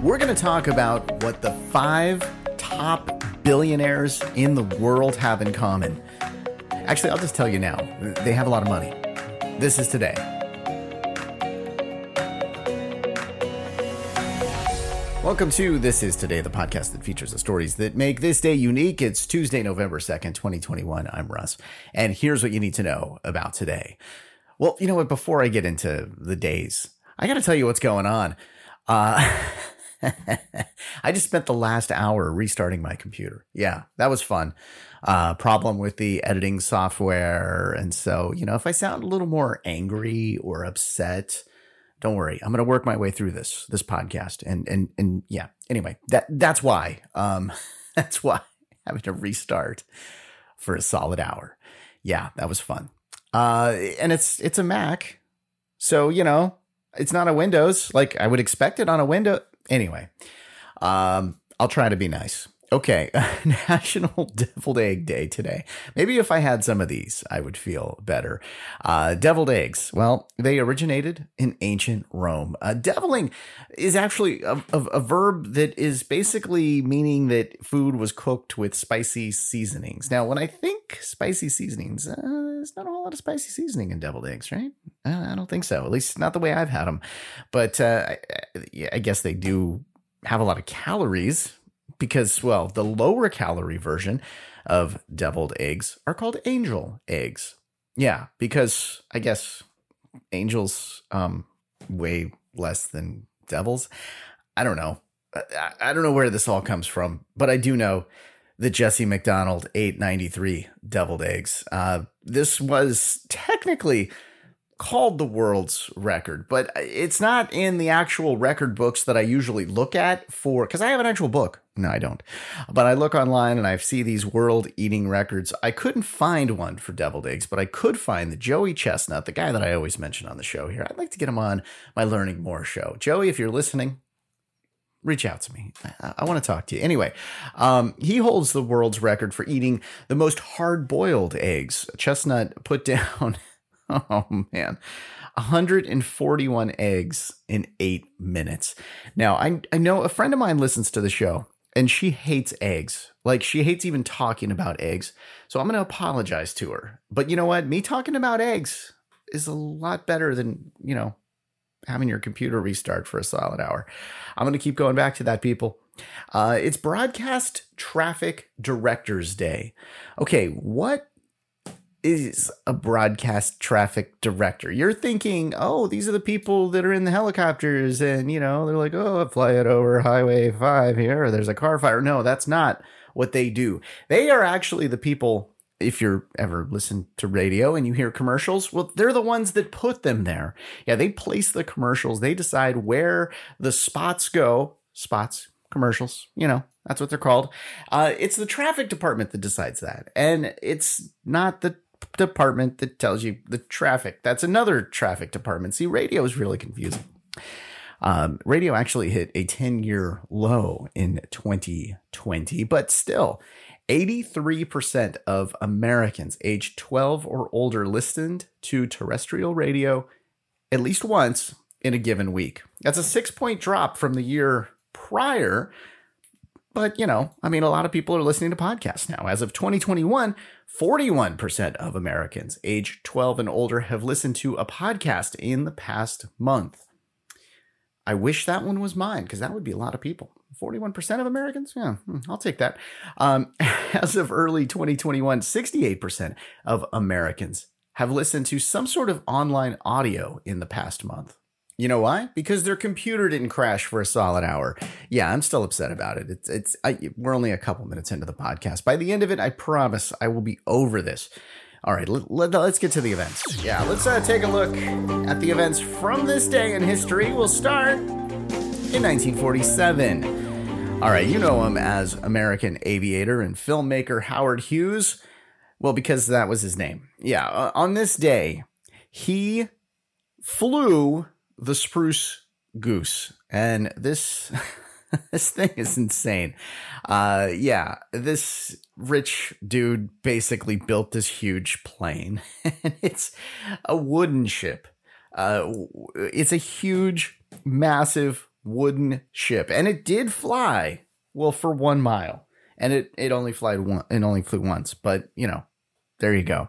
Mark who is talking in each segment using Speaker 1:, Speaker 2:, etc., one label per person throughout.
Speaker 1: We're going to talk about what the five top billionaires in the world have in common. Actually, I'll just tell you now they have a lot of money. This is today. Welcome to This Is Today, the podcast that features the stories that make this day unique. It's Tuesday, November 2nd, 2021. I'm Russ. And here's what you need to know about today. Well, you know what? Before I get into the days, I got to tell you what's going on. Uh, I just spent the last hour restarting my computer. Yeah, that was fun. Uh, problem with the editing software. And so, you know, if I sound a little more angry or upset, don't worry. I'm going to work my way through this, this podcast. And, and, and yeah, anyway, that, that's why, um, that's why having to restart for a solid hour. Yeah, that was fun. Uh, and it's, it's a Mac. So, you know, it's not a Windows like I would expect it on a window. Anyway, um, I'll try to be nice. Okay, National Deviled Egg Day today. Maybe if I had some of these, I would feel better. Uh, deviled eggs. Well, they originated in ancient Rome. Uh, deviling is actually a, a, a, verb that is basically meaning that food was cooked with spicy seasonings. Now, when I think spicy seasonings, uh, there's not a whole lot of spicy seasoning in deviled eggs, right? Uh, I don't think so. At least not the way I've had them. But uh, I, I guess they do have a lot of calories because, well, the lower calorie version of deviled eggs are called angel eggs. Yeah, because I guess angels um, weigh less than devils. I don't know. I, I don't know where this all comes from, but I do know that Jesse McDonald ate 93 deviled eggs. Uh, this was technically called the world's record, but it's not in the actual record books that I usually look at for because I have an actual book. No, I don't. But I look online and I see these world eating records. I couldn't find one for deviled eggs, but I could find the Joey Chestnut, the guy that I always mention on the show here. I'd like to get him on my Learning More show. Joey, if you're listening, reach out to me. I, I want to talk to you. Anyway, um, he holds the world's record for eating the most hard boiled eggs. Chestnut put down Oh man. 141 eggs in eight minutes. Now, I, I know a friend of mine listens to the show and she hates eggs. Like, she hates even talking about eggs. So I'm going to apologize to her. But you know what? Me talking about eggs is a lot better than, you know, having your computer restart for a solid hour. I'm going to keep going back to that, people. Uh, it's Broadcast Traffic Directors Day. Okay, what is a broadcast traffic director. You're thinking, oh, these are the people that are in the helicopters, and you know, they're like, oh, I'm flying over Highway 5 here, or there's a car fire. No, that's not what they do. They are actually the people. If you're ever listen to radio and you hear commercials, well, they're the ones that put them there. Yeah, they place the commercials. They decide where the spots go. Spots, commercials, you know, that's what they're called. Uh, it's the traffic department that decides that. And it's not the department that tells you the traffic. That's another traffic department. See, radio is really confusing. Um, radio actually hit a 10 year low in 2020, but still, 83% of Americans aged 12 or older listened to terrestrial radio at least once in a given week. That's a six point drop from the year prior. But, you know, I mean, a lot of people are listening to podcasts now. As of 2021, 41% of Americans age 12 and older have listened to a podcast in the past month. I wish that one was mine because that would be a lot of people. 41% of Americans? Yeah, hmm, I'll take that. Um, as of early 2021, 68% of Americans have listened to some sort of online audio in the past month. You know why? Because their computer didn't crash for a solid hour. Yeah, I'm still upset about it. It's it's I, we're only a couple minutes into the podcast. By the end of it, I promise I will be over this. All right, let, let, us get to the events. Yeah, let's uh, take a look at the events from this day in history. We'll start in 1947. All right, you know him as American aviator and filmmaker Howard Hughes. Well, because that was his name. Yeah, uh, on this day, he flew the spruce goose. And this this thing is insane. Uh yeah, this rich dude basically built this huge plane and it's a wooden ship. Uh it's a huge massive wooden ship, and it did fly well for one mile, and it it only flew one, it only flew once, but you know, there you go.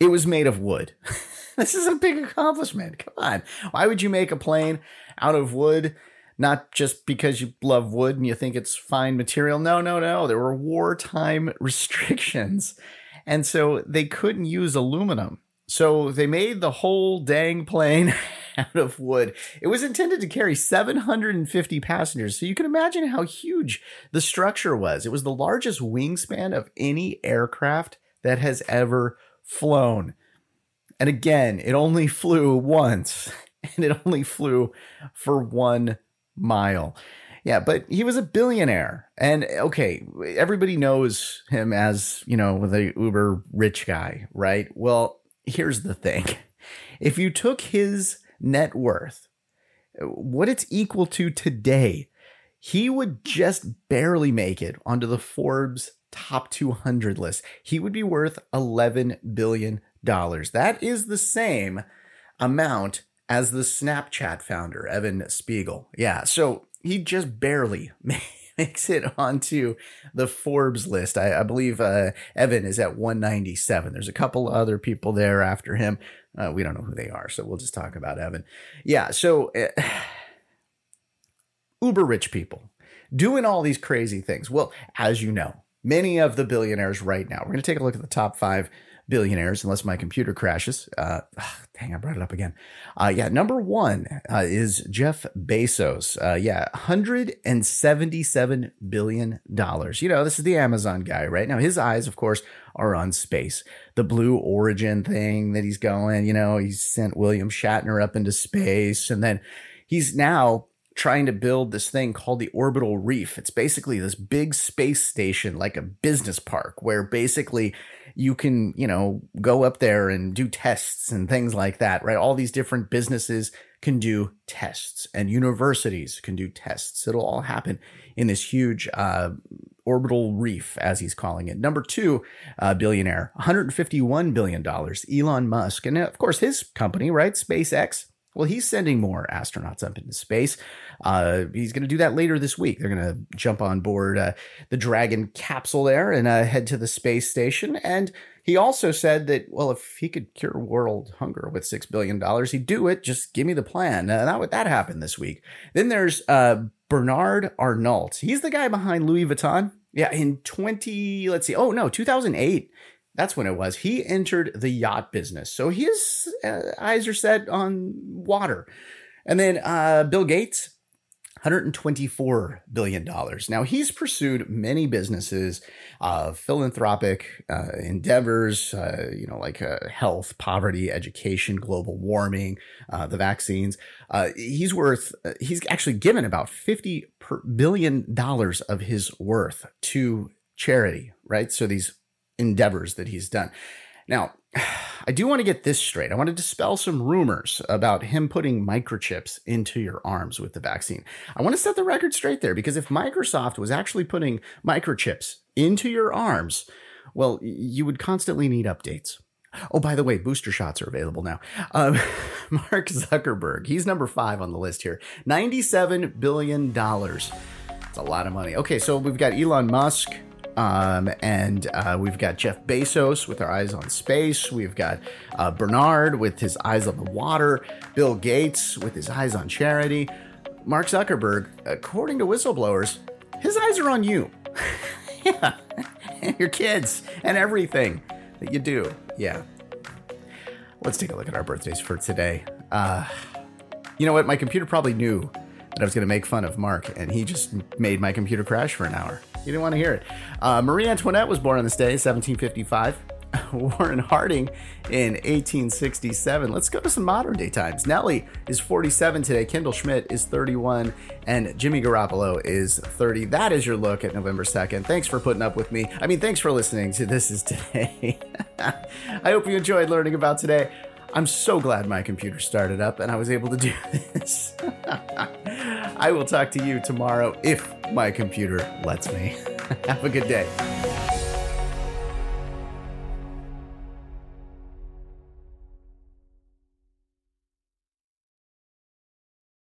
Speaker 1: It was made of wood. this is a big accomplishment. Come on, why would you make a plane out of wood? Not just because you love wood and you think it's fine material. No, no, no. There were wartime restrictions. And so they couldn't use aluminum. So they made the whole dang plane out of wood. It was intended to carry 750 passengers. So you can imagine how huge the structure was. It was the largest wingspan of any aircraft that has ever flown. And again, it only flew once and it only flew for one mile. Yeah, but he was a billionaire. And okay, everybody knows him as, you know, the uber rich guy, right? Well, here's the thing if you took his net worth, what it's equal to today, he would just barely make it onto the Forbes top 200 list. He would be worth $11 billion. That is the same amount as the Snapchat founder, Evan Spiegel. Yeah, so he just barely makes it onto the Forbes list. I, I believe uh, Evan is at 197. There's a couple other people there after him. Uh, we don't know who they are, so we'll just talk about Evan. Yeah, so uh, uber rich people doing all these crazy things. Well, as you know, many of the billionaires right now, we're going to take a look at the top five billionaires, unless my computer crashes. Uh, dang, I brought it up again. Uh, yeah, number one uh, is Jeff Bezos. Uh, yeah, $177 billion. You know, this is the Amazon guy, right? Now, his eyes, of course, are on space. The Blue Origin thing that he's going, you know, he sent William Shatner up into space. And then he's now trying to build this thing called the orbital reef. It's basically this big space station, like a business park, where basically you can, you know, go up there and do tests and things like that, right? All these different businesses can do tests and universities can do tests. It'll all happen in this huge uh, orbital reef, as he's calling it. Number two, uh, billionaire, $151 billion, Elon Musk. And of course, his company, right? SpaceX well, he's sending more astronauts up into space. Uh, he's going to do that later this week. They're going to jump on board uh, the Dragon capsule there and uh, head to the space station. And he also said that, well, if he could cure world hunger with $6 billion, he'd do it. Just give me the plan. Uh, that, that happened this week. Then there's uh, Bernard Arnault. He's the guy behind Louis Vuitton. Yeah, in 20, let's see. Oh, no, 2008 that's when it was. He entered the yacht business. So his uh, eyes are set on water. And then uh, Bill Gates, $124 billion. Now, he's pursued many businesses, uh, philanthropic uh, endeavors, uh, you know, like uh, health, poverty, education, global warming, uh, the vaccines. Uh, he's worth, he's actually given about $50 billion of his worth to charity, right? So these endeavors that he's done. Now, I do want to get this straight. I want to dispel some rumors about him putting microchips into your arms with the vaccine. I want to set the record straight there because if Microsoft was actually putting microchips into your arms, well, you would constantly need updates. Oh, by the way, booster shots are available now. Um, Mark Zuckerberg, he's number five on the list here. $97 billion. It's a lot of money. Okay, so we've got Elon Musk, um, and uh, we've got Jeff Bezos with our eyes on space. We've got uh, Bernard with his eyes on the water. Bill Gates with his eyes on charity. Mark Zuckerberg, according to whistleblowers, his eyes are on you. yeah. And your kids and everything that you do. Yeah. Let's take a look at our birthdays for today. Uh, you know what? My computer probably knew that I was going to make fun of Mark, and he just made my computer crash for an hour. You didn't want to hear it. Uh, Marie Antoinette was born on this day, 1755. Warren Harding in 1867. Let's go to some modern day times. Nelly is 47 today. Kendall Schmidt is 31. And Jimmy Garoppolo is 30. That is your look at November 2nd. Thanks for putting up with me. I mean, thanks for listening to This Is Today. I hope you enjoyed learning about today. I'm so glad my computer started up and I was able to do this. I will talk to you tomorrow if my computer lets me. Have a good day.